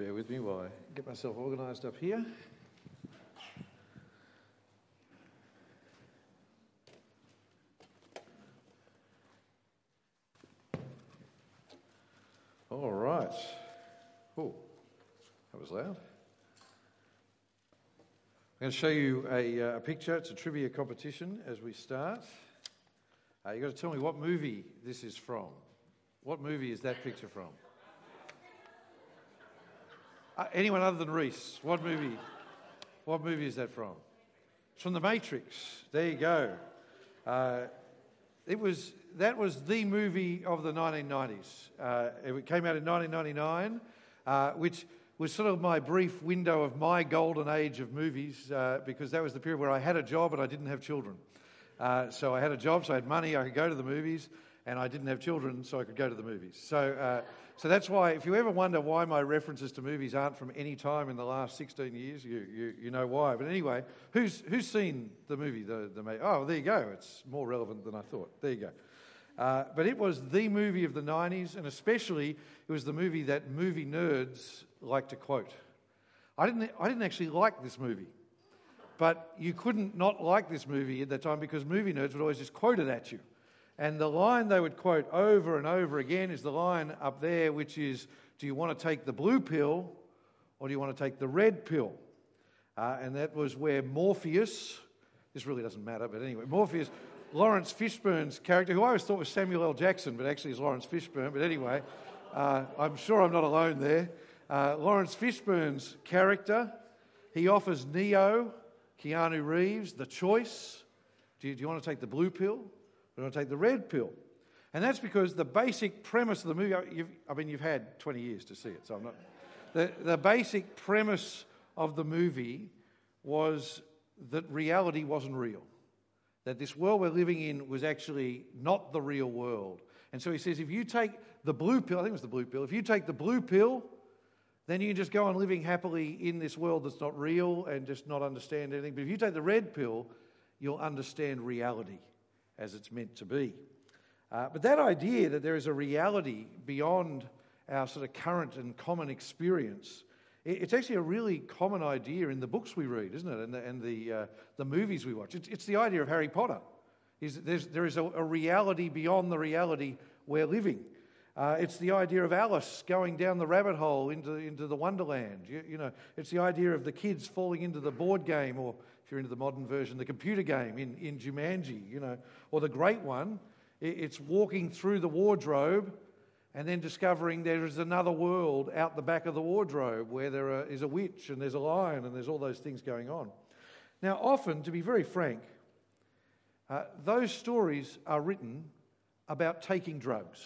bear with me while I get myself organised up here. All right. Oh, that was loud. I'm going to show you a, uh, a picture. It's a trivia competition as we start. Uh, you've got to tell me what movie this is from. What movie is that picture from? Uh, anyone other than Reese? What movie? What movie is that from? It's from The Matrix. There you go. Uh, it was that was the movie of the 1990s. Uh, it came out in 1999, uh, which was sort of my brief window of my golden age of movies uh, because that was the period where I had a job and I didn't have children. Uh, so I had a job, so I had money, I could go to the movies, and I didn't have children, so I could go to the movies. So, uh, so that's why, if you ever wonder why my references to movies aren't from any time in the last 16 years, you, you, you know why. But anyway, who's, who's seen the movie? The, the, oh, there you go. It's more relevant than I thought. There you go. Uh, but it was the movie of the 90s, and especially it was the movie that movie nerds like to quote. I didn't, I didn't actually like this movie. But you couldn't not like this movie at that time because movie nerds would always just quote it at you. And the line they would quote over and over again is the line up there, which is Do you want to take the blue pill or do you want to take the red pill? Uh, and that was where Morpheus, this really doesn't matter, but anyway, Morpheus, Laurence Fishburne's character, who I always thought was Samuel L. Jackson, but actually is Laurence Fishburne. But anyway, uh, I'm sure I'm not alone there. Uh, Laurence Fishburne's character, he offers Neo Keanu Reeves, the choice. Do you, do you want to take the blue pill you want to take the red pill? And that's because the basic premise of the movie, I mean, you've had 20 years to see it, so I'm not. The, the basic premise of the movie was that reality wasn't real, that this world we're living in was actually not the real world. And so he says, if you take the blue pill, I think it was the blue pill, if you take the blue pill, then you can just go on living happily in this world that's not real and just not understand anything. But if you take the red pill, you'll understand reality as it's meant to be. Uh, but that idea that there is a reality beyond our sort of current and common experience, it's actually a really common idea in the books we read, isn't it? And the, and the, uh, the movies we watch. It's, it's, the idea of Harry Potter. Is there is a, a reality beyond the reality we're living. Uh, it's the idea of Alice going down the rabbit hole into, into the Wonderland. You, you, know, it's the idea of the kids falling into the board game, or if you're into the modern version, the computer game in, in Jumanji, you know. Or the great one, it's walking through the wardrobe and then discovering there is another world out the back of the wardrobe where there are, is a witch and there's a lion and there's all those things going on. Now, often, to be very frank, uh, those stories are written about taking drugs.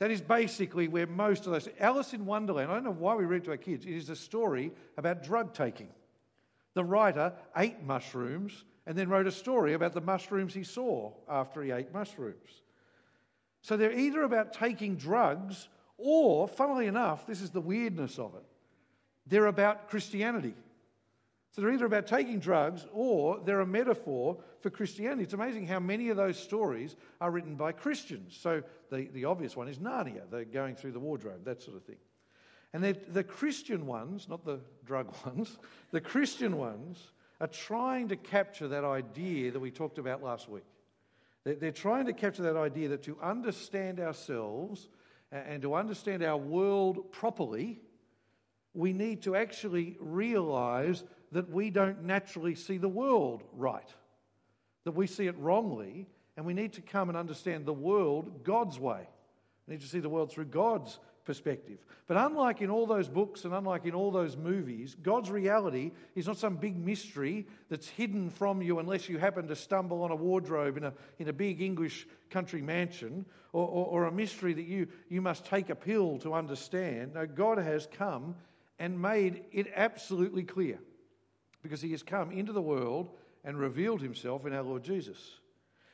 That is basically where most of those. Alice in Wonderland, I don't know why we read to our kids, it is a story about drug taking. The writer ate mushrooms and then wrote a story about the mushrooms he saw after he ate mushrooms. So they're either about taking drugs or, funnily enough, this is the weirdness of it, they're about Christianity. So they're either about taking drugs or they're a metaphor for Christianity. It's amazing how many of those stories are written by Christians. So the, the obvious one is Narnia, they're going through the wardrobe, that sort of thing. And the Christian ones, not the drug ones, the Christian ones are trying to capture that idea that we talked about last week. They're, trying to capture that idea that to understand ourselves and to understand our world properly, we need to actually realize that we don't naturally see the world right, that we see it wrongly, and we need to come and understand the world God's way. We need to see the world through God's perspective. But unlike in all those books and unlike in all those movies, God's reality is not some big mystery that's hidden from you unless you happen to stumble on a wardrobe in a, in a big English country mansion or, or, or a mystery that you, you must take a pill to understand. No, God has come and made it absolutely clear because he has come into the world and revealed himself in our Lord Jesus.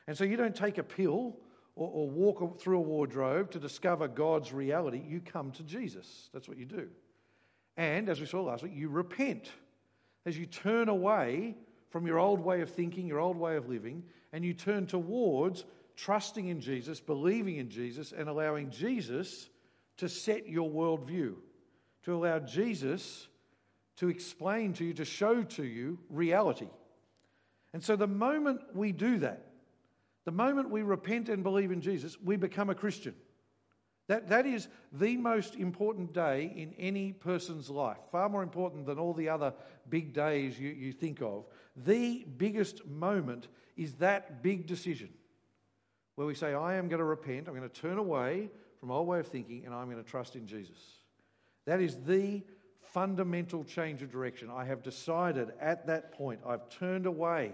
And so you don't take a pill or, or, walk through a wardrobe to discover God's reality. You come to Jesus. That's what you do. And as we saw last week, you repent as you turn away from your old way of thinking, your old way of living, and you turn towards trusting in Jesus, believing in Jesus, and allowing Jesus to set your worldview to allow Jesus to explain to you, to show to you reality. And so the moment we do that, the moment we repent and believe in Jesus, we become a Christian. That, that is the most important day in any person's life, far more important than all the other big days you, you think of. The biggest moment is that big decision where we say, I am going to repent, I'm going to turn away from my old way of thinking, and I'm going to trust in Jesus. That is the fundamental change of direction. I have decided at that point, I've turned away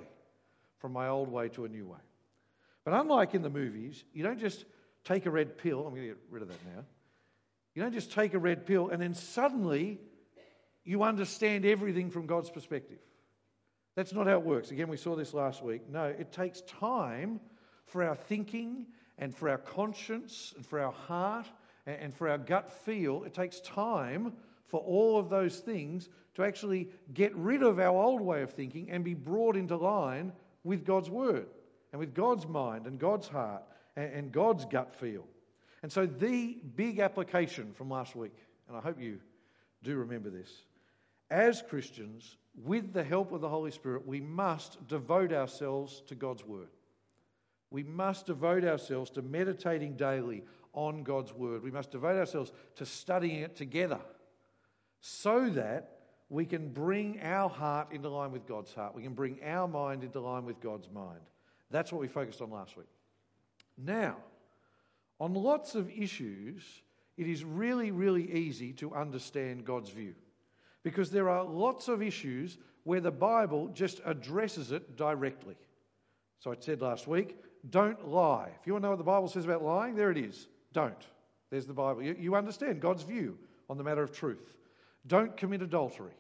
from my old way to a new way. But unlike in the movies, you don't just take a red pill. I'm going to get rid of that now. You don't just take a red pill and then suddenly you understand everything from God's perspective. That's not how it works. Again, we saw this last week. No, it takes time for our thinking and for our conscience and for our heart and for our gut feel. It takes time for all of those things to actually get rid of our old way of thinking and be brought into line with God's word and with God's mind and God's heart and, God's gut feel. And so, the big application from last week, and I hope you do remember this, as Christians, with the help of the Holy Spirit, we must devote ourselves to God's word. We must devote ourselves to meditating daily on God's word. We must devote ourselves to studying it together so that we can bring our heart into line with God's heart. We can bring our mind into line with God's mind. That's what we focused on last week. Now, on lots of issues, it is really, really easy to understand God's view because there are lots of issues where the Bible just addresses it directly. So I said last week, don't lie. If you want to know what the Bible says about lying, there it is. Don't. There's the Bible. You, you understand God's view on the matter of truth. Don't commit adultery.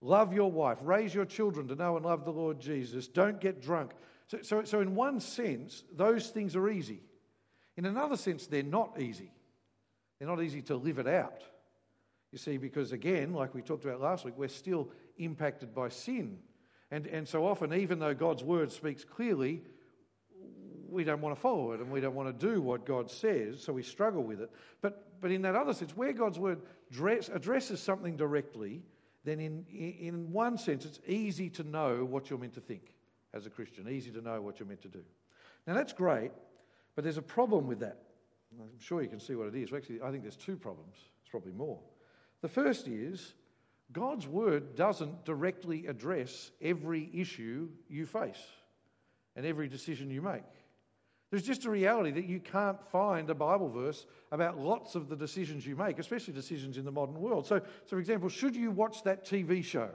Love your wife. Raise your children to know and love the Lord Jesus. Don't get drunk. So, so, so, in one sense, those things are easy. In another sense, they're not easy. They're not easy to live it out. You see, because again, like we talked about last week, we're still impacted by sin. And, and so often, even though God's word speaks clearly, we don't want to follow it and we don't want to do what God says, so we struggle with it. But, but in that other sense, where God's word dress, addresses something directly, then in, in one sense, it's easy to know what you're meant to think as a Christian, easy to know what you're meant to do. Now, that's great, but there's a problem with that. I'm sure you can see what it is. Actually, I think there's two problems. It's probably more. The first is God's word doesn't directly address every issue you face and every decision you make. There's just a reality that you can't find a Bible verse about lots of the decisions you make, especially decisions in the modern world. So, so for example, should you watch that TV show?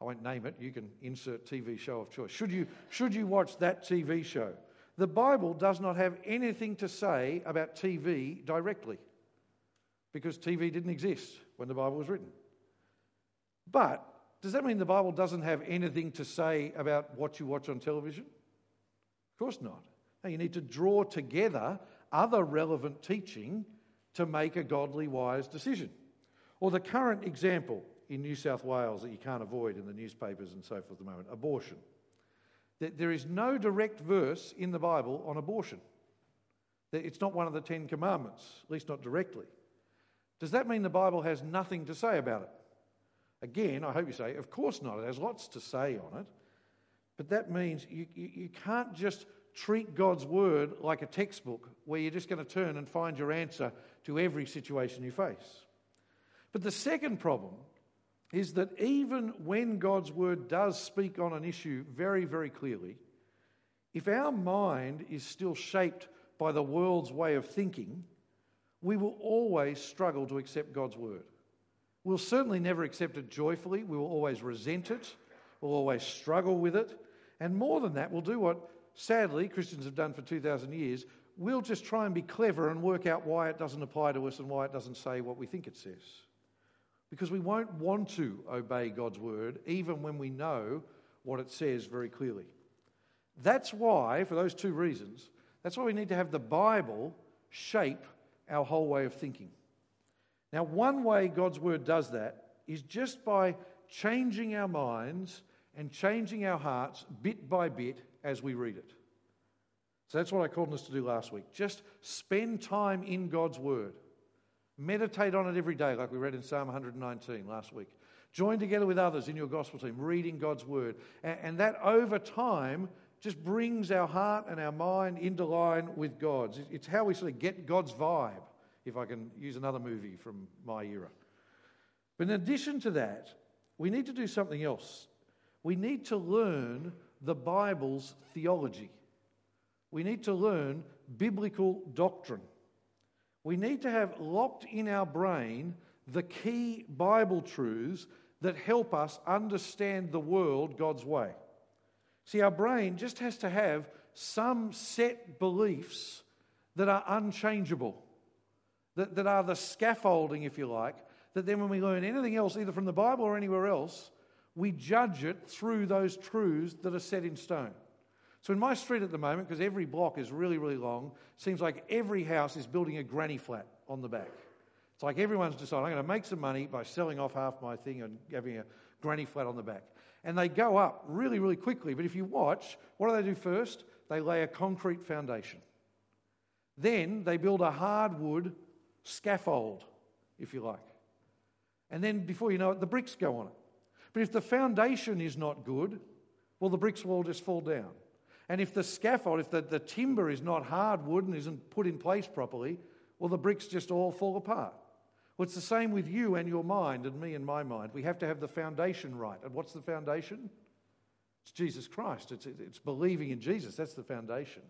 I won't name it, you can insert TV show of choice. Should you, should you watch that TV show? The Bible does not have anything to say about TV directly because TV didn't exist when the Bible was written. But does that mean the Bible doesn't have anything to say about what you watch on television? Of course not. You need to draw together other relevant teaching to make a godly, wise decision. Or the current example in New South Wales that you can't avoid in the newspapers and so forth at the moment abortion. That there is no direct verse in the Bible on abortion. It's not one of the Ten Commandments, at least not directly. Does that mean the Bible has nothing to say about it? Again, I hope you say, of course not. It has lots to say on it. But that means you, you, you can't just treat God's word like a textbook where you're just going to turn and find your answer to every situation you face. But the second problem is that even when God's word does speak on an issue very, very clearly, if our mind is still shaped by the world's way of thinking, we will always struggle to accept God's word. We'll certainly never accept it joyfully. We will always resent it. We'll always struggle with it. And more than that, we'll do what sadly Christians have done for 2,000 years. We'll just try and be clever and work out why it doesn't apply to us and why it doesn't say what we think it says because we won't want to obey God's word even when we know what it says very clearly. That's why, for those two reasons, that's why we need to have the Bible shape our whole way of thinking. Now, one way God's word does that is just by changing our minds and changing our hearts bit by bit as we read it. So that's what I called us to do last week. Just spend time in God's word. Meditate on it every day, like we read in Psalm 119 last week. Join together with others in your gospel team, reading God's word. And, and that over time just brings our heart and our mind into line with God's. It's how we sort of get God's vibe, if I can use another movie from my era. But in addition to that, we need to do something else. We need to learn the Bible's theology. We need to learn biblical doctrine. We need to have locked in our brain the key Bible truths that help us understand the world God's way. See, our brain just has to have some set beliefs that are unchangeable, that, that are the scaffolding, if you like, that then when we learn anything else, either from the Bible or anywhere else, we judge it through those truths that are set in stone. So in my street at the moment, because every block is really, really long, seems like every house is building a granny flat on the back. It's like everyone's decided, I'm going to make some money by selling off half my thing and having a granny flat on the back. And they go up really, really quickly. But if you watch, what do they do first? They lay a concrete foundation. Then they build a hardwood scaffold, if you like. And then before you know it, the bricks go on it. But if the foundation is not good, well, the bricks will all just fall down. And if the scaffold, if the, the timber is not hardwood and isn't put in place properly, well, the bricks just all fall apart. Well, it's the same with you and your mind and me and my mind. We have to have the foundation right. And what's the foundation? It's Jesus Christ. It's, it's believing in Jesus. That's the foundation.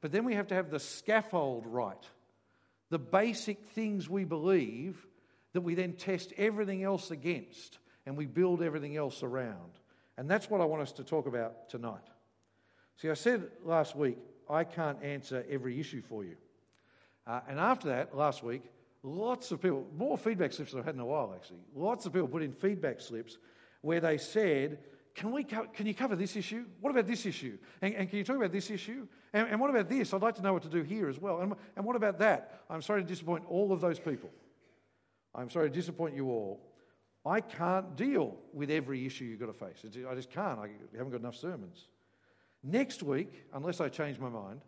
But then we have to have the scaffold right. The basic things we believe that we then test everything else against and we build everything else around. And that's what I want us to talk about tonight. See, I said last week, I can't answer every issue for you. Uh, and after that, last week, lots of people, more feedback slips than I've had in a while actually, lots of people put in feedback slips where they said, can, we co- can you cover this issue? What about this issue? And, and can you talk about this issue? And, and, what about this? I'd like to know what to do here as well. And, and what about that? I'm sorry to disappoint all of those people. I'm sorry to disappoint you all. I can't deal with every issue you've got to face. I just can't. I haven't got enough sermons. Next week, unless I change my mind,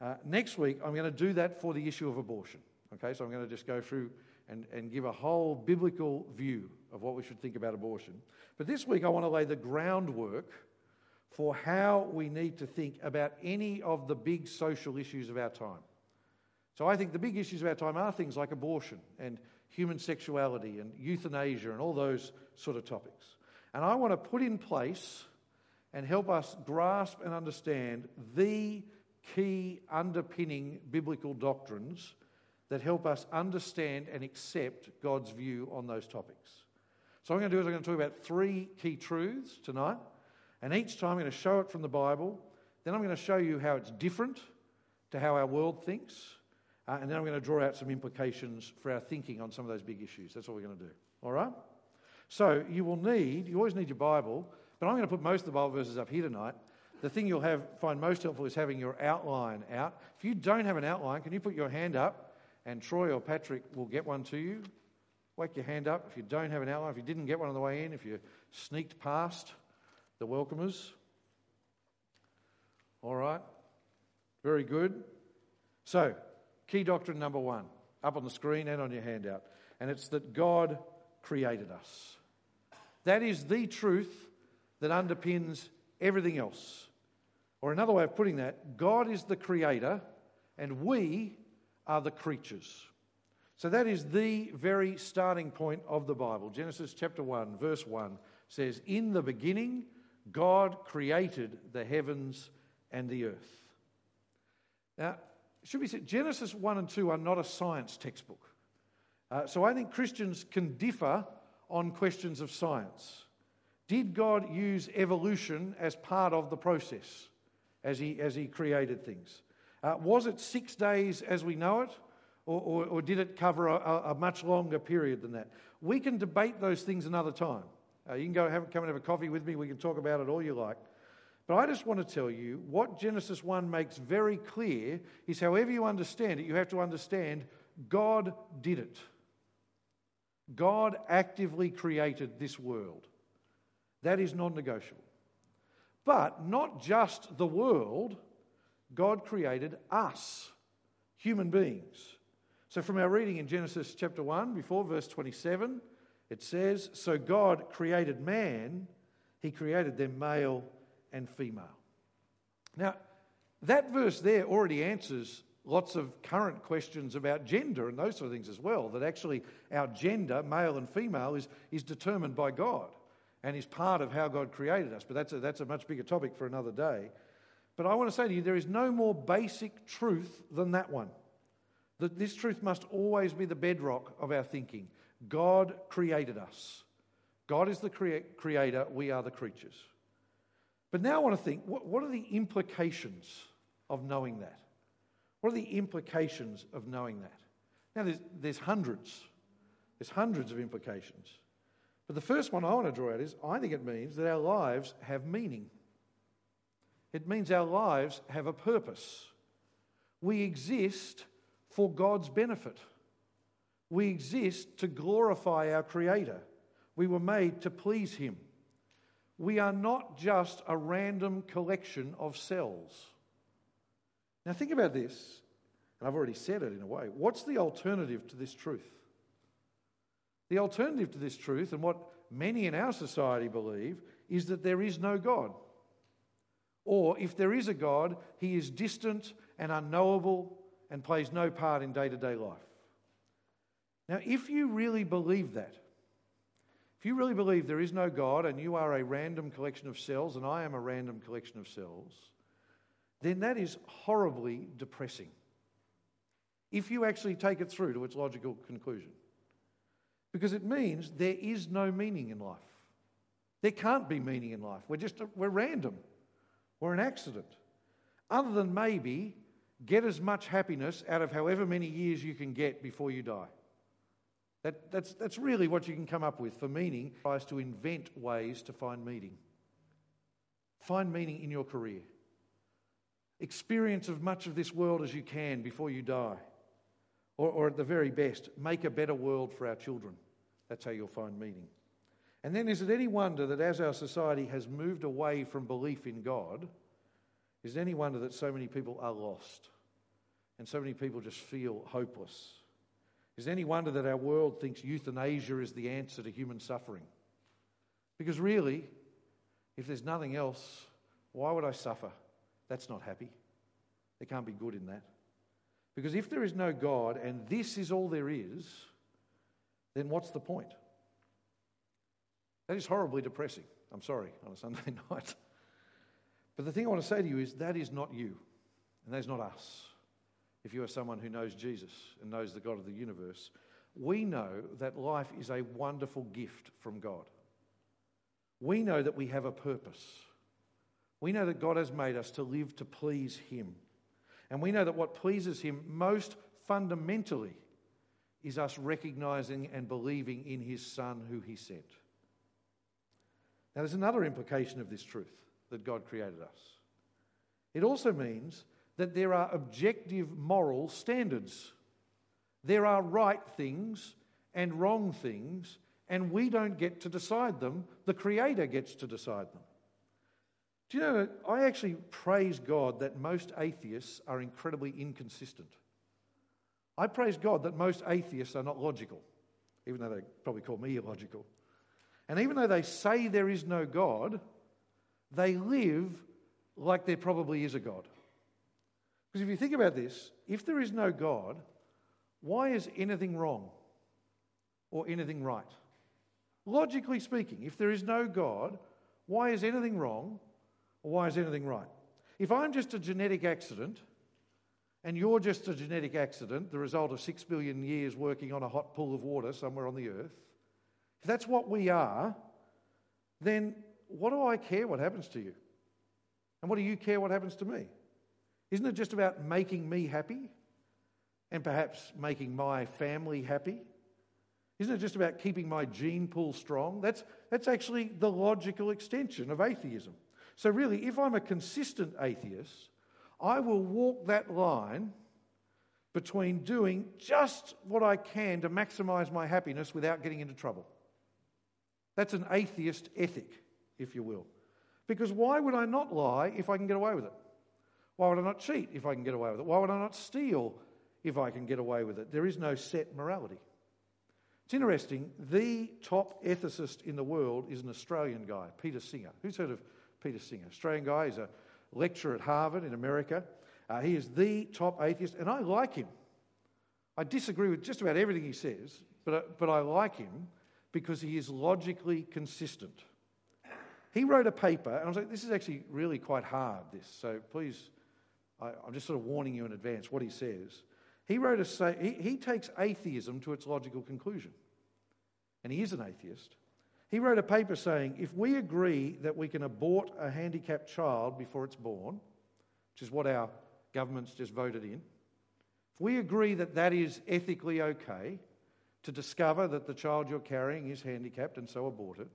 uh, next week I'm going to do that for the issue of abortion. Okay, so I'm going to just go through and, and give a whole biblical view of what we should think about abortion. But this week I want to lay the groundwork for how we need to think about any of the big social issues of our time. So I think the big issues of our time are things like abortion and human sexuality and euthanasia and all those sort of topics. And I want to put in place and help us grasp and understand the key underpinning biblical doctrines that help us understand and accept God's view on those topics. So, I'm going to do is I'm going to talk about three key truths tonight, and each time I'm going to show it from the Bible. Then I'm going to show you how it's different to how our world thinks. Uh, and then I'm going to draw out some implications for our thinking on some of those big issues. That's what we're going to do. All right? So you will need, you always need your Bible, but I'm going to put most of the Bible verses up here tonight. The thing you'll have, find most helpful is having your outline out. If you don't have an outline, can you put your hand up and Troy or Patrick will get one to you? Wake your hand up if you don't have an outline, if you didn't get one on the way in, if you sneaked past the welcomers. All right? Very good. So, Key doctrine number one, up on the screen and on your handout, and it's that God created us. That is the truth that underpins everything else. Or another way of putting that, God is the creator and we are the creatures. So that is the very starting point of the Bible. Genesis chapter 1, verse 1 says, In the beginning, God created the heavens and the earth. Now, should be said, Genesis 1 and 2 are not a science textbook. Uh, so I think Christians can differ on questions of science. Did God use evolution as part of the process as he, as he created things? Uh, was it six days as we know it, or, or, or did it cover a, a, much longer period than that? We can debate those things another time. Uh, you can go have, come and have a coffee with me, we can talk about it all you like. But I just want to tell you what Genesis 1 makes very clear is however you understand it, you have to understand God did it. God actively created this world. That is non negotiable. But not just the world, God created us, human beings. So, from our reading in Genesis chapter 1, before verse 27, it says, So God created man, he created them male and female. Now, that verse there already answers lots of current questions about gender and those sort of things as well. That actually our gender, male and female, is, is determined by God and is part of how God created us. But that's a, that's a much bigger topic for another day. But I want to say to you, there is no more basic truth than that one. That this truth must always be the bedrock of our thinking. God created us. God is the crea- creator, we are the creatures. But now I want to think what, what are the implications of knowing that? What are the implications of knowing that? Now, there's, there's hundreds. There's hundreds of implications. But the first one I want to draw out is I think it means that our lives have meaning. It means our lives have a purpose. We exist for God's benefit. We exist to glorify our Creator. We were made to please Him. We are not just a random collection of cells. Now, think about this, and I've already said it in a way. What's the alternative to this truth? The alternative to this truth, and what many in our society believe, is that there is no God. Or if there is a God, he is distant and unknowable and plays no part in day to day life. Now, if you really believe that, if you really believe there is no God and you are a random collection of cells and I am a random collection of cells, then that is horribly depressing. If you actually take it through to its logical conclusion. Because it means there is no meaning in life. There can't be meaning in life. We're just, we're random. We're an accident. Other than maybe get as much happiness out of however many years you can get before you die. That, that's, that's really what you can come up with for meaning, tries to invent ways to find meaning. Find meaning in your career. Experience as much of this world as you can before you die. Or, or at the very best, make a better world for our children. That's how you'll find meaning. And then, is it any wonder that as our society has moved away from belief in God, is it any wonder that so many people are lost and so many people just feel hopeless? Is it any wonder that our world thinks euthanasia is the answer to human suffering? Because really, if there's nothing else, why would I suffer? That's not happy. There can't be good in that. Because if there is no God and this is all there is, then what's the point? That is horribly depressing. I'm sorry, on a Sunday night. But the thing I want to say to you is that is not you, and that is not us. If you are someone who knows Jesus and knows the God of the universe, we know that life is a wonderful gift from God. We know that we have a purpose. We know that God has made us to live to please Him. And we know that what pleases Him most fundamentally is us recognizing and believing in His Son who He sent. Now, there's another implication of this truth that God created us. It also means that there are objective moral standards. There are right things and wrong things, and we don't get to decide them. The Creator gets to decide them. Do you know, I actually praise God that most atheists are incredibly inconsistent. I praise God that most atheists are not logical, even though they probably call me illogical. And even though they say there is no God, they live like there probably is a God. Because if you think about this, if there is no God, why is anything wrong or anything right? Logically speaking, if there is no God, why is anything wrong or why is anything right? If I'm just a genetic accident and you're just a genetic accident, the result of six billion years working on a hot pool of water somewhere on the earth, if that's what we are, then what do I care what happens to you? And what do you care what happens to me? Isn't it just about making me happy and perhaps making my family happy? Isn't it just about keeping my gene pool strong? That's, that's actually the logical extension of atheism. So, really, if I'm a consistent atheist, I will walk that line between doing just what I can to maximize my happiness without getting into trouble. That's an atheist ethic, if you will. Because why would I not lie if I can get away with it? Why would I not cheat if I can get away with it? Why would I not steal if I can get away with it. There is no set morality. It's interesting, the top ethicist in the world is an Australian guy, Peter Singer. Who's heard of Peter Singer? Australian guy, he's a lecturer at Harvard in America. Uh, he is the top atheist, and I like him. I disagree with just about everything he says, but, uh, but I like him because he is logically consistent. He wrote a paper, and I was like, this is actually really quite hard, this, so please, I, am just sort of warning you in advance what he says. He wrote a, he, he takes atheism to its logical conclusion, and he is an atheist. He wrote a paper saying if we agree that we can abort a handicapped child before it's born, which is what our government's just voted in, if we agree that that is ethically okay to discover that the child you're carrying is handicapped and so abort it,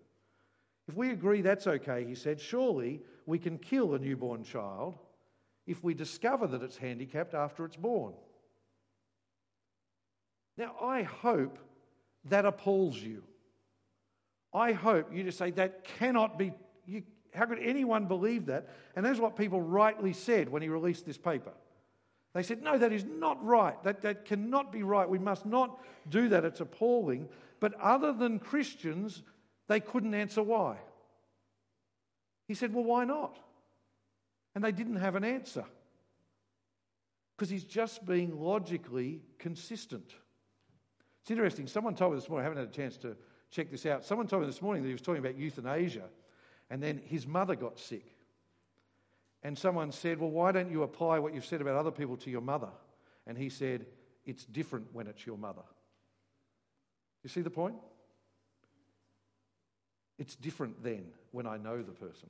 if we agree that's okay, he said, surely we can kill a newborn child if we discover that it's handicapped after it's born. Now, I hope that appalls you. I hope you just say that cannot be. You, how could anyone believe that? And that's what people rightly said when he released this paper. They said, no, that is not right. That, that cannot be right. We must not do that. It's appalling. But other than Christians, they couldn't answer why. He said, well, why not? And they didn't have an answer. Because he's just being logically consistent. It's interesting. Someone told me this morning, I haven't had a chance to check this out. Someone told me this morning that he was talking about euthanasia, and then his mother got sick. And someone said, Well, why don't you apply what you've said about other people to your mother? And he said, It's different when it's your mother. You see the point? It's different then when I know the person.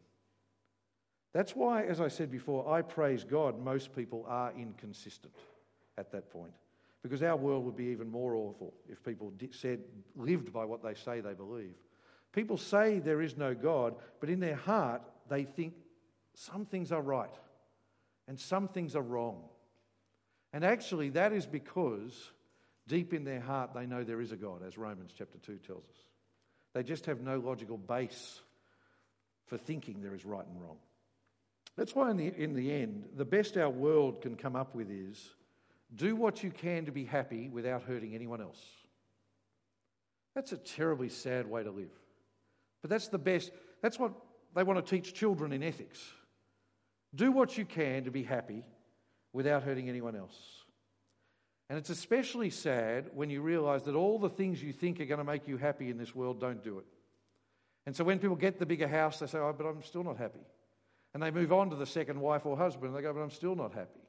That's why, as I said before, I praise God most people are inconsistent at that point. Because our world would be even more awful if people said, lived by what they say they believe. People say there is no God, but in their heart, they think some things are right and some things are wrong. And actually, that is because deep in their heart they know there is a God, as Romans chapter 2 tells us. They just have no logical base for thinking there is right and wrong. That's why, in the, in the end, the best our world can come up with is do what you can to be happy without hurting anyone else. That's a terribly sad way to live. But that's the best. That's what they want to teach children in ethics. Do what you can to be happy without hurting anyone else. And it's especially sad when you realize that all the things you think are going to make you happy in this world don't do it. And so when people get the bigger house, they say, Oh, but I'm still not happy. And they move on to the second wife or husband, and they go, But I'm still not happy.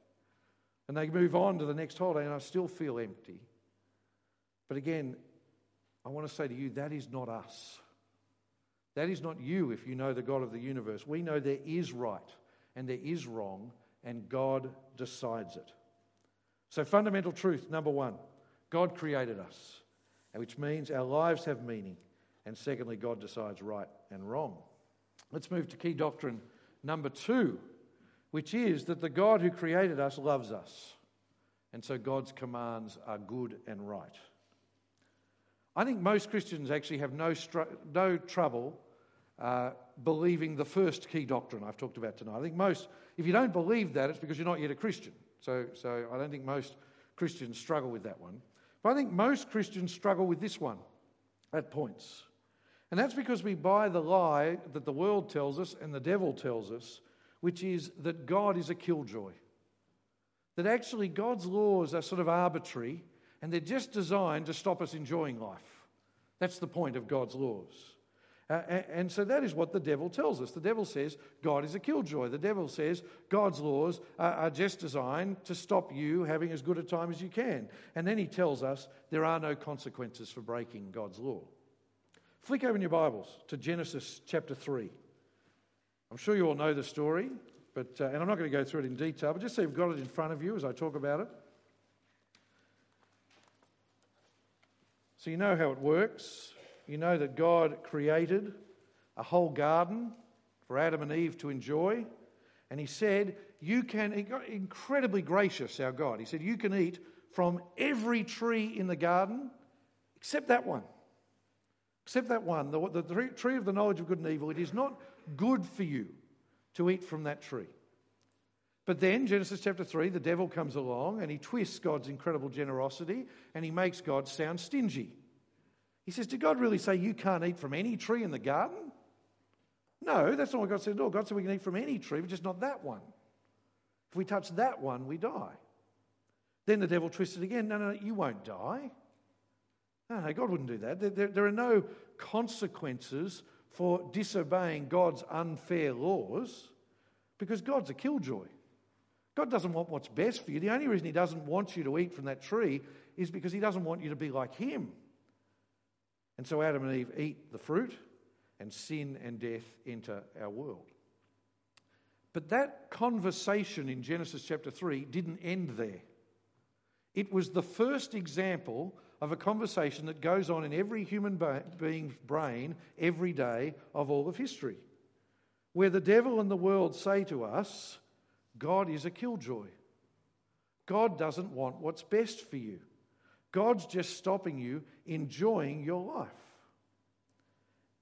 And they move on to the next holiday, and I still feel empty. But again, I want to say to you, that is not us. That is not you if you know the God of the universe. We know there is right and there is wrong, and God decides it. So, fundamental truth number one God created us, which means our lives have meaning. And secondly, God decides right and wrong. Let's move to key doctrine number two, which is that the God who created us loves us. And so God's commands are good and right. I think most Christians actually have no, str- no trouble uh, believing the first key doctrine I've talked about tonight. I think most, if you don't believe that, it's because you're not yet a Christian. So, so I don't think most Christians struggle with that one. But I think most Christians struggle with this one at points. And that's because we buy the lie that the world tells us and the devil tells us, which is that God is a killjoy. That actually God's laws are sort of arbitrary and they're just designed to stop us enjoying life. That's the point of God's laws. Uh, and so that is what the devil tells us. The devil says God is a killjoy. The devil says God's laws are, are just designed to stop you having as good a time as you can. And then he tells us there are no consequences for breaking God's law. Flick open your Bibles to Genesis chapter 3. I'm sure you all know the story, but, uh, and I'm not going to go through it in detail, but just so you've got it in front of you as I talk about it. So you know how it works. You know that God created a whole garden for Adam and Eve to enjoy. And He said, You can, incredibly gracious, our God. He said, You can eat from every tree in the garden except that one. Except that one, the, the tree of the knowledge of good and evil. It is not good for you to eat from that tree. But then, Genesis chapter 3, the devil comes along and he twists God's incredible generosity and he makes God sound stingy. He says, Did God really say you can't eat from any tree in the garden? No, that's not what God said at all. God said we can eat from any tree, but just not that one. If we touch that one, we die. Then the devil twisted again. No, no, no, you won't die. No, no, God wouldn't do that. There, there, there are no consequences for disobeying God's unfair laws because God's a killjoy. God doesn't want what's best for you. The only reason He doesn't want you to eat from that tree is because He doesn't want you to be like Him. And so Adam and Eve eat the fruit, and sin and death enter our world. But that conversation in Genesis chapter 3 didn't end there. It was the first example of a conversation that goes on in every human being's brain every day of all of history, where the devil and the world say to us, God is a killjoy. God doesn't want what's best for you. God's just stopping you enjoying your life.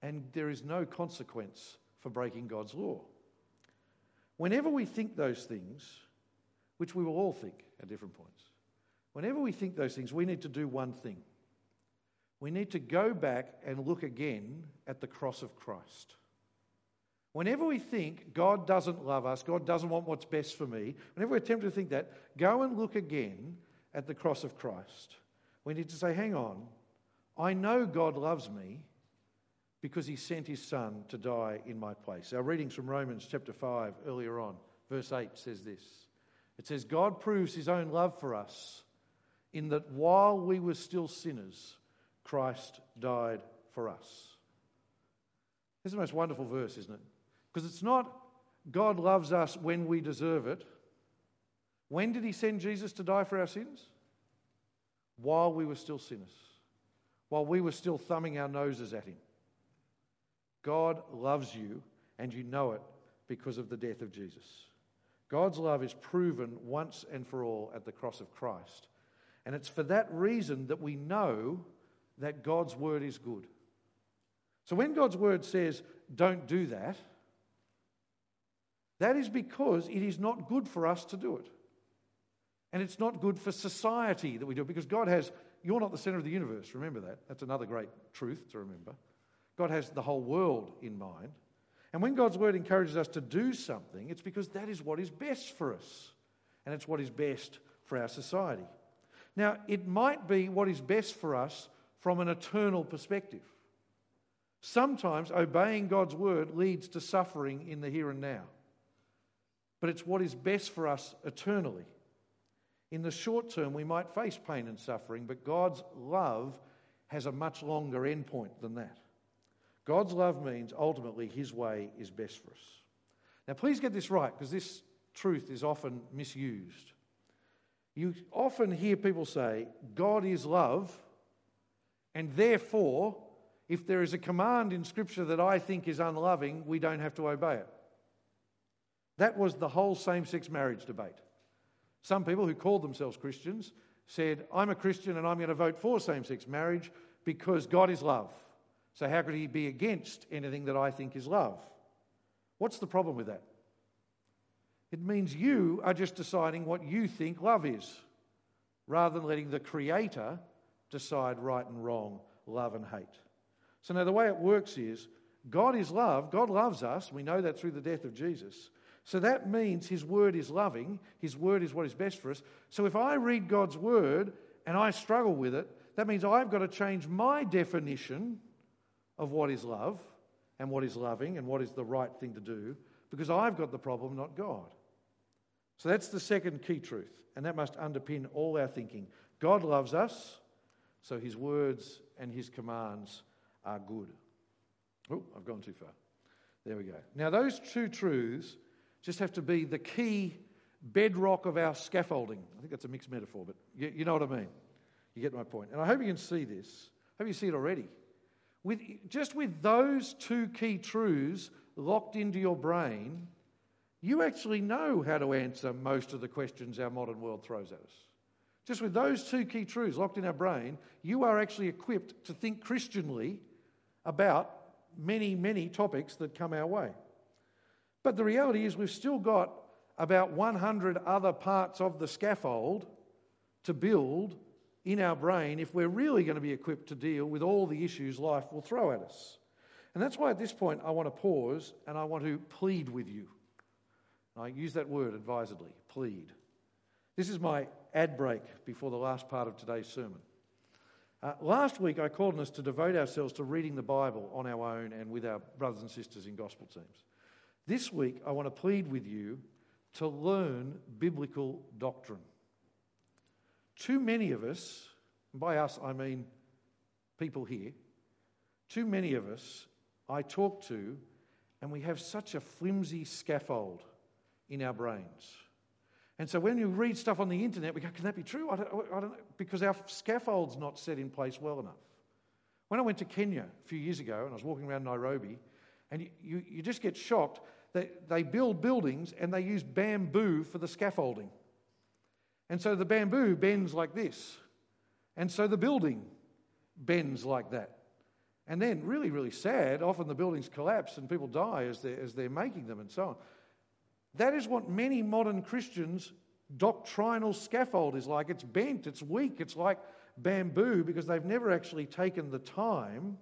And there is no consequence for breaking God's law. Whenever we think those things, which we will all think at different points, whenever we think those things, we need to do one thing. We need to go back and look again at the cross of Christ. Whenever we think God doesn't love us, God doesn't want what's best for me, whenever we're tempted to think that, go and look again at the cross of Christ. We need to say, hang on, I know God loves me because he sent his son to die in my place. Our readings from Romans chapter 5 earlier on, verse 8 says this It says, God proves his own love for us in that while we were still sinners, Christ died for us. This is the most wonderful verse, isn't it? Because it's not God loves us when we deserve it. When did He send Jesus to die for our sins? While we were still sinners, while we were still thumbing our noses at Him. God loves you, and you know it because of the death of Jesus. God's love is proven once and for all at the cross of Christ. And it's for that reason that we know that God's word is good. So when God's word says, don't do that, that is because it is not good for us to do it. And it's not good for society that we do it because God has, you're not the center of the universe, remember that. That's another great truth to remember. God has the whole world in mind. And when God's word encourages us to do something, it's because that is what is best for us. And it's what is best for our society. Now, it might be what is best for us from an eternal perspective. Sometimes obeying God's word leads to suffering in the here and now but it's what is best for us eternally. In the short term, we might face pain and suffering, but God's love has a much longer endpoint than that. God's love means ultimately His way is best for us. Now, please get this right because this truth is often misused. You often hear people say, God is love, and therefore, if there is a command in Scripture that I think is unloving, we don't have to obey it. That was the whole same sex marriage debate. Some people who called themselves Christians said, I'm a Christian and I'm going to vote for same sex marriage because God is love. So, how could he be against anything that I think is love? What's the problem with that? It means you are just deciding what you think love is, rather than letting the Creator decide right and wrong, love and hate. So, now the way it works is God is love, God loves us. We know that through the death of Jesus. So that means His Word is loving, His Word is what is best for us. So if I read God's Word and I struggle with it, that means I've got to change my definition of what is love and what is loving and what is the right thing to do because I've got the problem, not God. So that's the second key truth, and that must underpin all our thinking. God loves us, so His words and His commands are good. Oh, I've gone too far. There we go. Now, those two truths just have to be the key bedrock of our scaffolding. I think that's a mixed metaphor, but you, you know what I mean. You get my point. And I hope you can see this. I hope you see it already. With, just with those two key truths locked into your brain, you actually know how to answer most of the questions our modern world throws at us. Just with those two key truths locked in our brain, you are actually equipped to think Christianly about many, many topics that come our way. But the reality is, we've still got about 100 other parts of the scaffold to build in our brain if we're really going to be equipped to deal with all the issues life will throw at us. And that's why at this point I want to pause and I want to plead with you. I use that word advisedly plead. This is my ad break before the last part of today's sermon. Uh, last week, I called on us to devote ourselves to reading the Bible on our own and with our brothers and sisters in gospel teams. This week, I want to plead with you to learn biblical doctrine. Too many of us, by us I mean people here, too many of us I talk to, and we have such a flimsy scaffold in our brains. And so when you read stuff on the internet, we go, can that be true? I don't, I don't know, because our scaffold's not set in place well enough. When I went to Kenya a few years ago and I was walking around Nairobi, and you, you, you just get shocked that they build buildings and they use bamboo for the scaffolding. And so the bamboo bends like this. And so the building bends like that. And then, really, really sad, often the buildings collapse and people die as they're, as they're making them and so on. That is what many modern Christians' doctrinal scaffold is like. It's bent, it's weak, it's like bamboo because they've never actually taken the time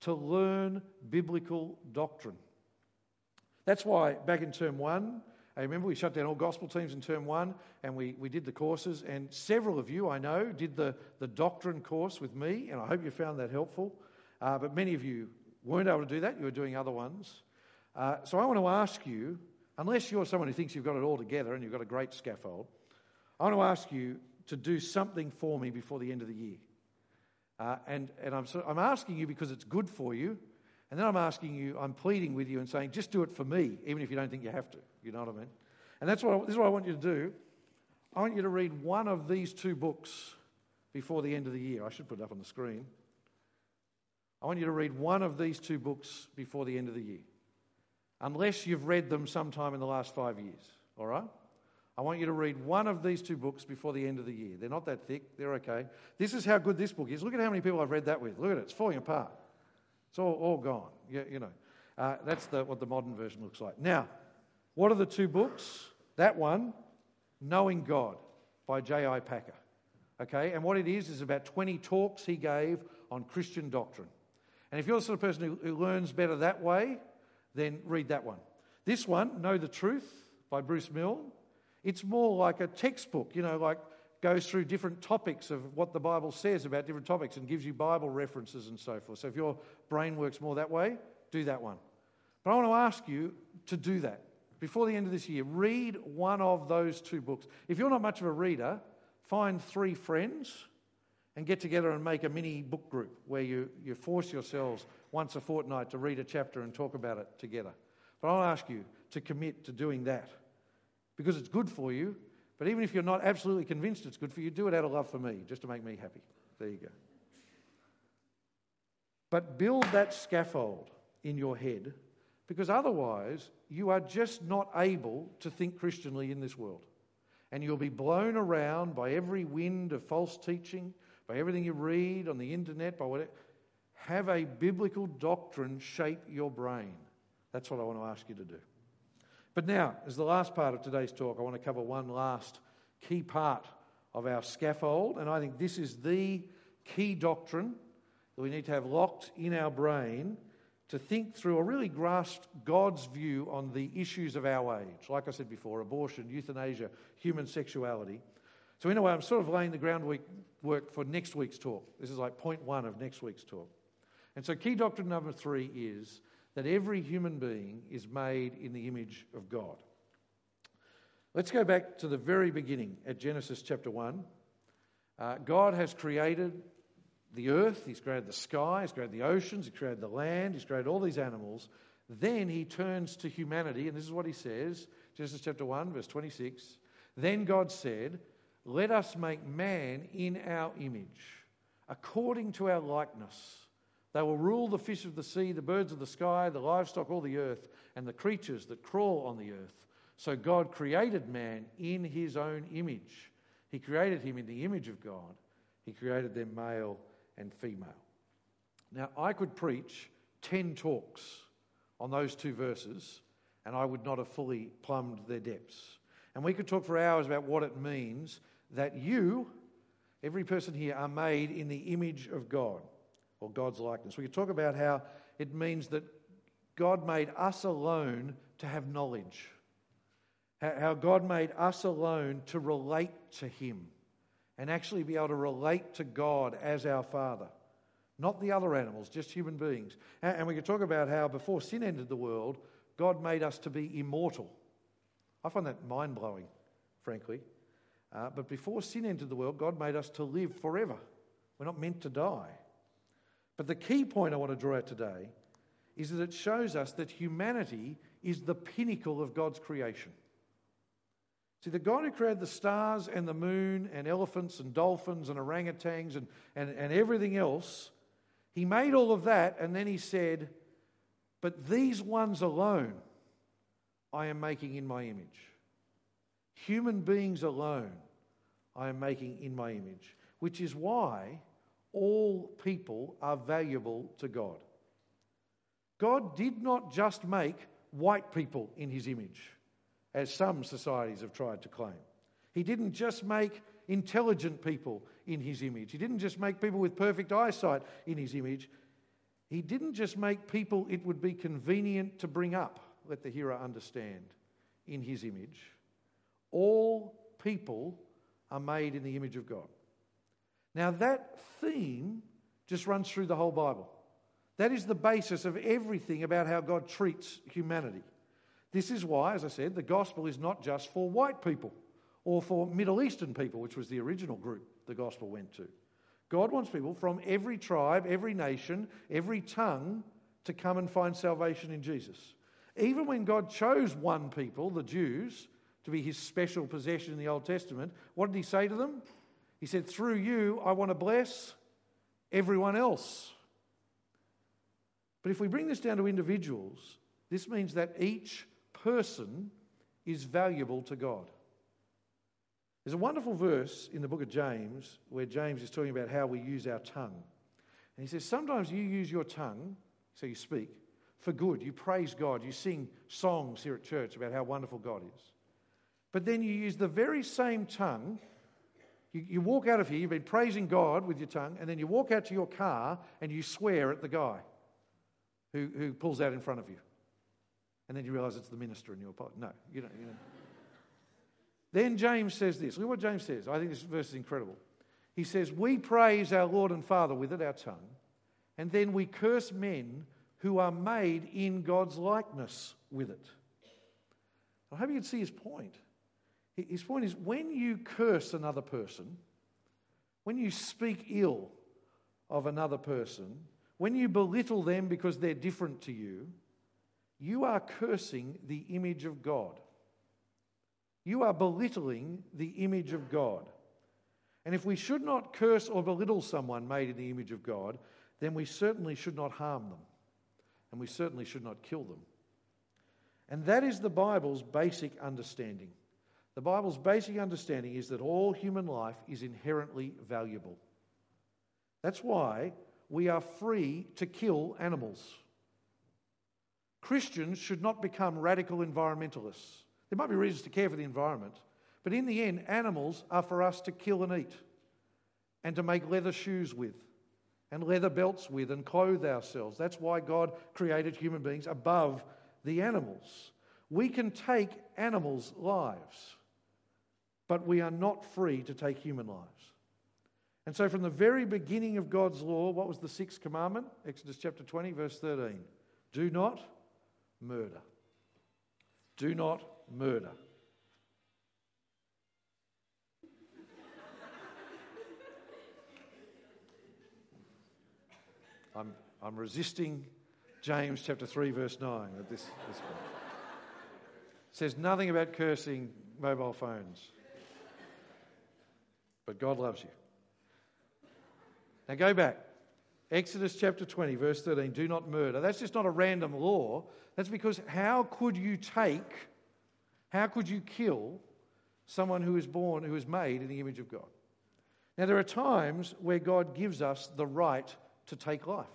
to learn biblical doctrine. That's why back in term one, I remember we shut down all gospel teams in term one and we, we did the courses, and several of you I know did the, the doctrine course with me, and I hope you found that helpful. Uh, but many of you weren't able to do that, you were doing other ones. Uh, so I want to ask you unless you're someone who thinks you've got it all together and you've got a great scaffold, I want to ask you to do something for me before the end of the year. Uh, and and I'm, so, I'm asking you because it's good for you. And then I'm asking you, I'm pleading with you and saying, just do it for me, even if you don't think you have to. You know what I mean? And that's what I, this is what I want you to do. I want you to read one of these two books before the end of the year. I should put it up on the screen. I want you to read one of these two books before the end of the year unless you've read them sometime in the last five years. All right? I want you to read one of these two books before the end of the year. They're not that thick, they're okay. This is how good this book is. Look at how many people I've read that with. Look at it, it's falling apart. It's all, all gone. You, you know, uh, that's the, what the modern version looks like. Now, what are the two books? That one, Knowing God by J.I. Packer. Okay, and what it is is about 20 talks he gave on Christian doctrine. And if you're the sort of person who, who learns better that way, then read that one. This one, Know the Truth by Bruce Milne, it's more like a textbook, you know, like goes through different topics of what the Bible says about different topics and gives you Bible references and so forth. So if your brain works more that way, do that one. But I want to ask you to do that before the end of this year. Read one of those two books. If you're not much of a reader, find three friends and get together and make a mini book group where you, you force yourselves once a fortnight to read a chapter and talk about it together. But I'll ask you to commit to doing that because it's good for you. But even if you're not absolutely convinced it's good for you, do it out of love for me, just to make me happy. There you go. But build that scaffold in your head because otherwise you are just not able to think Christianly in this world. And you'll be blown around by every wind of false teaching, by everything you read on the internet, by whatever. Have a biblical doctrine shape your brain. That's what I want to ask you to do. But now, as the last part of today's talk, I want to cover one last key part of our scaffold, and I think this is the key doctrine that we need to have locked in our brain to think through or really grasp God's view on the issues of our age. Like I said before, abortion, euthanasia, human sexuality. So, in a way, I'm sort of laying the groundwork for next week's talk. This is like point one of next week's talk. And so, key doctrine number three is that every human being is made in the image of God. Let's go back to the very beginning at Genesis chapter 1. Uh, God has created the earth, He's created the sky, He's created the oceans, He's created the land, He's created all these animals. Then He turns to humanity, and this is what He says Genesis chapter 1, verse 26. Then God said, Let us make man in our image, according to our likeness they will rule the fish of the sea, the birds of the sky, the livestock, all the earth, and the creatures that crawl on the earth. So God created man in his own image. He created him in the image of God. He created them male and female. Now, I could preach 10 talks on those two verses, and I would not have fully plumbed their depths. And we could talk for hours about what it means that you, every person here, are made in the image of God or God's likeness. We could talk about how it means that God made us alone to have knowledge, how God made us alone to relate to Him and actually be able to relate to God as our Father. Not the other animals, just human beings. And we could talk about how before sin entered the world, God made us to be immortal. I find that mind blowing, frankly. Uh, but before sin entered the world, God made us to live forever. We're not meant to die. But the key point I want to draw out today is that it shows us that humanity is the pinnacle of God's creation. See, the God who created the stars and the moon and elephants and dolphins and orangutans and, and, and everything else, he made all of that and then he said, But these ones alone I am making in my image. Human beings alone I am making in my image, which is why all people are valuable to God. God did not just make white people in his image, as some societies have tried to claim. He didn't just make intelligent people in his image. He didn't just make people with perfect eyesight in his image. He didn't just make people it would be convenient to bring up, let the hearer understand, in his image. All people are made in the image of God. Now, that theme just runs through the whole Bible. That is the basis of everything about how God treats humanity. This is why, as I said, the gospel is not just for white people or for Middle Eastern people, which was the original group the gospel went to. God wants people from every tribe, every nation, every tongue to come and find salvation in Jesus. Even when God chose one people, the Jews, to be his special possession in the Old Testament, what did he say to them? He said, Through you, I want to bless everyone else. But if we bring this down to individuals, this means that each person is valuable to God. There's a wonderful verse in the book of James where James is talking about how we use our tongue. And he says, Sometimes you use your tongue, so you speak, for good. You praise God. You sing songs here at church about how wonderful God is. But then you use the very same tongue you, you walk out of here, you've been praising God with your tongue, and then you walk out to your car and you swear at the guy who, who pulls out in front of you. And then you realize it's the minister in your pot. No, you don't. You don't. then James says this. Look at what James says. I think this verse is incredible. He says, We praise our Lord and Father with it, our tongue, and then we curse men who are made in God's likeness with it. I hope you can see his point. His point is when you curse another person, when you speak ill of another person, when you belittle them because they're different to you, you are cursing the image of God. You are belittling the image of God. And if we should not curse or belittle someone made in the image of God, then we certainly should not harm them. And we certainly should not kill them. And that is the Bible's basic understanding. The Bible's basic understanding is that all human life is inherently valuable. That's why we are free to kill animals. Christians should not become radical environmentalists. There might be reasons to care for the environment, but in the end, animals are for us to kill and eat and to make leather shoes with and leather belts with and clothe ourselves. That's why God created human beings above the animals. We can take animals' lives but we are not free to take human lives. And so, from the very beginning of God's law, what was the sixth commandment? Exodus chapter 20, verse 13. Do not murder. Do not murder. I'm, I'm resisting James chapter 3, verse 9 at this, this point. It says nothing about cursing mobile phones but God loves you. Now go back. Exodus chapter 20, verse 13 do not murder. That's just not a random law. That's because how could you take, how could you kill someone who is born, who is made in the image of God? Now, there are times where God gives us the right to take life.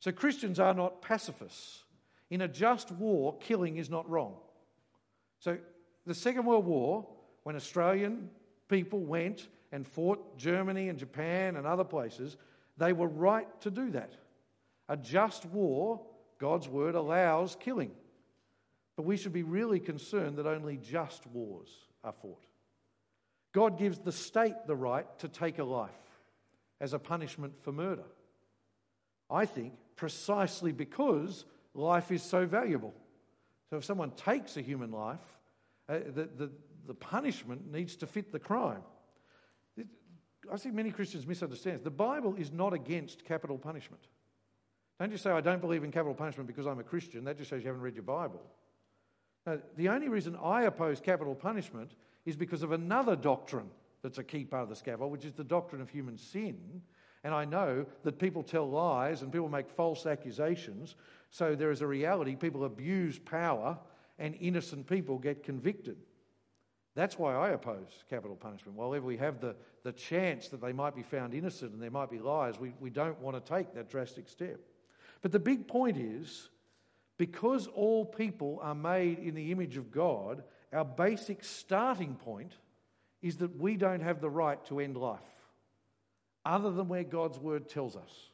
So, Christians are not pacifists. In a just war, killing is not wrong. So, the Second World War, when Australian people went and fought Germany and Japan and other places, they were right to do that. A just war, God's word, allows killing. But we should be really concerned that only just wars are fought. God gives the state the right to take a life as a punishment for murder. I think precisely because life is so valuable. So if someone takes a human life, uh, the, the, the punishment needs to fit the crime. I see many Christians misunderstand. The Bible is not against capital punishment. Don't just say, I don't believe in capital punishment because I'm a Christian. That just shows you haven't read your Bible. The only reason I oppose capital punishment is because of another doctrine that's a key part of the scaffold, which is the doctrine of human sin. And I know that people tell lies and people make false accusations. So there is a reality people abuse power and innocent people get convicted. That's why I oppose capital punishment. While we have the, the chance that they might be found innocent and there might be lies, we, we don't want to take that drastic step. But the big point is because all people are made in the image of God, our basic starting point is that we don't have the right to end life other than where God's word tells us.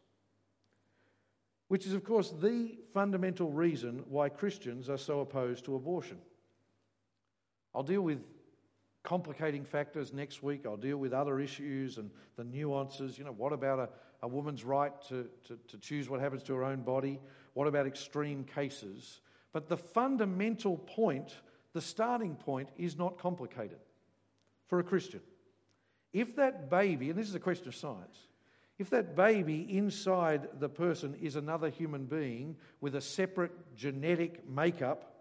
Which is, of course, the fundamental reason why Christians are so opposed to abortion. I'll deal with complicating factors next week. I'll deal with other issues and the nuances. You know, what about a, a woman's right to, to, to choose what happens to her own body? What about extreme cases? But the fundamental point, the starting point, is not complicated for a Christian. If that baby, and this is a question of science, if that baby inside the person is another human being with a separate genetic makeup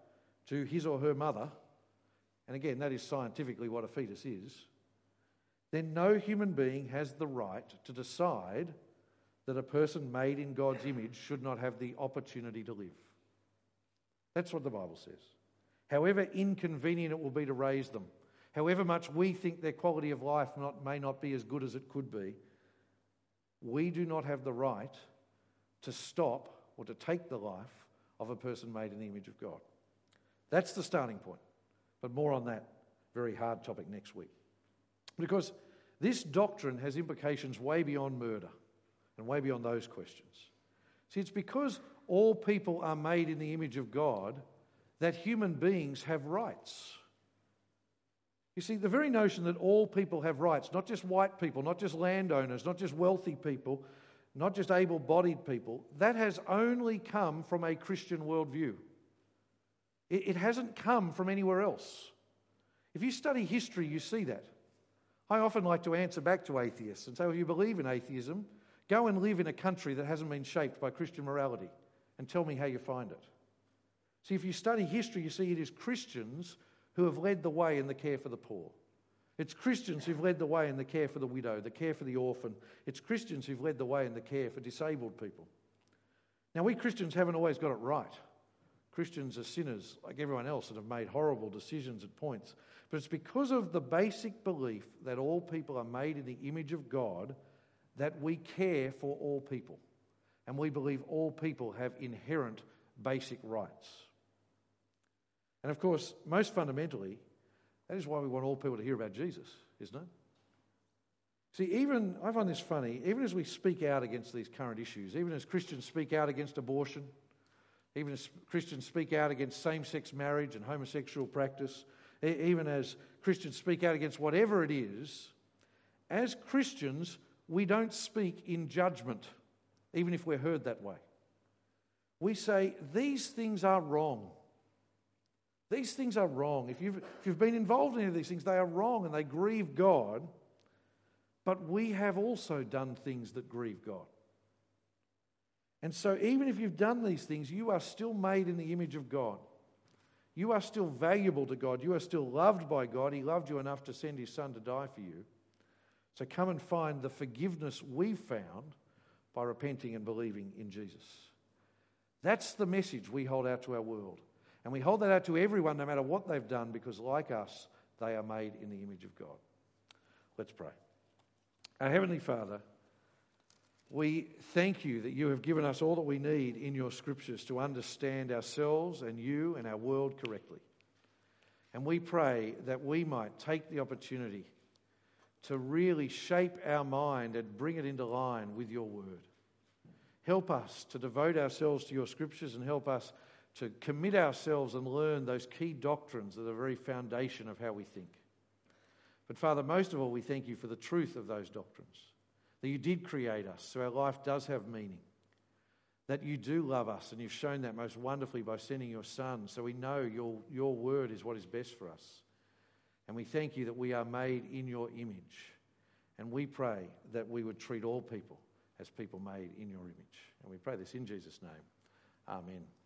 to his or her mother, and again, that is scientifically what a fetus is, then no human being has the right to decide that a person made in God's image should not have the opportunity to live. That's what the Bible says. However inconvenient it will be to raise them, however much we think their quality of life not, may not be as good as it could be, we do not have the right to stop or to take the life of a person made in the image of God. That's the starting point. But more on that very hard topic next week. Because this doctrine has implications way beyond murder and way beyond those questions. See, it's because all people are made in the image of God that human beings have rights. You see, the very notion that all people have rights, not just white people, not just landowners, not just wealthy people, not just able bodied people, that has only come from a Christian worldview. It, it hasn't come from anywhere else. If you study history, you see that. I often like to answer back to atheists and say, well, if you believe in atheism, go and live in a country that hasn't been shaped by Christian morality and tell me how you find it. See, if you study history, you see it is Christians who have led the way in the care for the poor. It's Christians who've led the way in the care for the widow, the care for the orphan. It's Christians who've led the way in the care for disabled people. Now, we Christians haven't always got it right. Christians are sinners like everyone else and have made horrible decisions at points. But it's because of the basic belief that all people are made in the image of God that we care for all people. And we believe all people have inherent basic rights. And of course, most fundamentally, that is why we want all people to hear about Jesus, isn't it? See, even, I find this funny, even as we speak out against these current issues, even as Christians speak out against abortion, even as Christians speak out against same sex marriage and homosexual practice, even as Christians speak out against whatever it is, as Christians, we don't speak in judgment, even if we're heard that way. We say, these things are wrong. These things are wrong. If you've, if you've been involved in any of these things, they are wrong and they grieve God. But we have also done things that grieve God. And so, even if you've done these things, you are still made in the image of God. You are still valuable to God. You are still loved by God. He loved you enough to send His Son to die for you. So, come and find the forgiveness we've found by repenting and believing in Jesus. That's the message we hold out to our world. And we hold that out to everyone, no matter what they've done, because like us, they are made in the image of God. Let's pray. Our Heavenly Father, We thank you that you have given us all that we need in your scriptures to understand ourselves and you and our world correctly. And we pray that we might take the opportunity to really shape our mind and bring it into line with your word. Help us to devote ourselves to your scriptures and help us to commit ourselves and learn those key doctrines that are the very foundation of how we think. But Father, most of all, we thank you for the truth of those doctrines, that you did create us, so our life does have meaning, that you do love us, and you've shown that most wonderfully by sending your Son, so we know your, your word is what is best for us. And we thank you that we are made in your image. And we pray that we would treat all people as people made in your image. And we pray this in Jesus' name. Amen.